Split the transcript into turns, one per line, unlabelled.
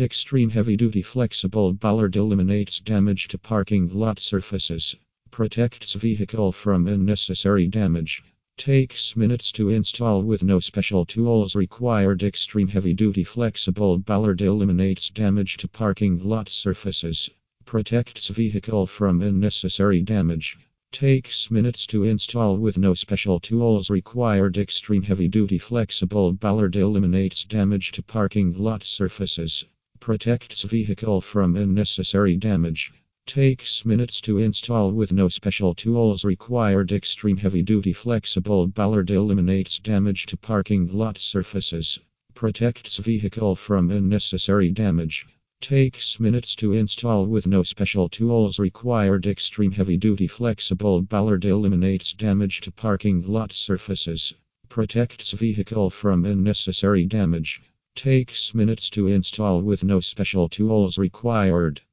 Extreme heavy duty flexible bollard eliminates damage to parking lot surfaces. Protects vehicle from unnecessary damage. Takes minutes to install with no special tools required. Extreme heavy duty flexible bollard eliminates damage to parking lot surfaces. Protects vehicle from unnecessary damage. Takes minutes to install with no special tools required. Extreme heavy duty flexible bollard eliminates damage to parking lot surfaces. Protects vehicle from unnecessary damage. Takes minutes to install with no special tools required. Extreme heavy duty flexible bollard eliminates damage to parking lot surfaces. Protects vehicle from unnecessary damage. Takes minutes to install with no special tools required. Extreme heavy duty flexible bollard eliminates damage to parking lot surfaces. Protects vehicle from unnecessary damage. Takes minutes to install with no special tools required.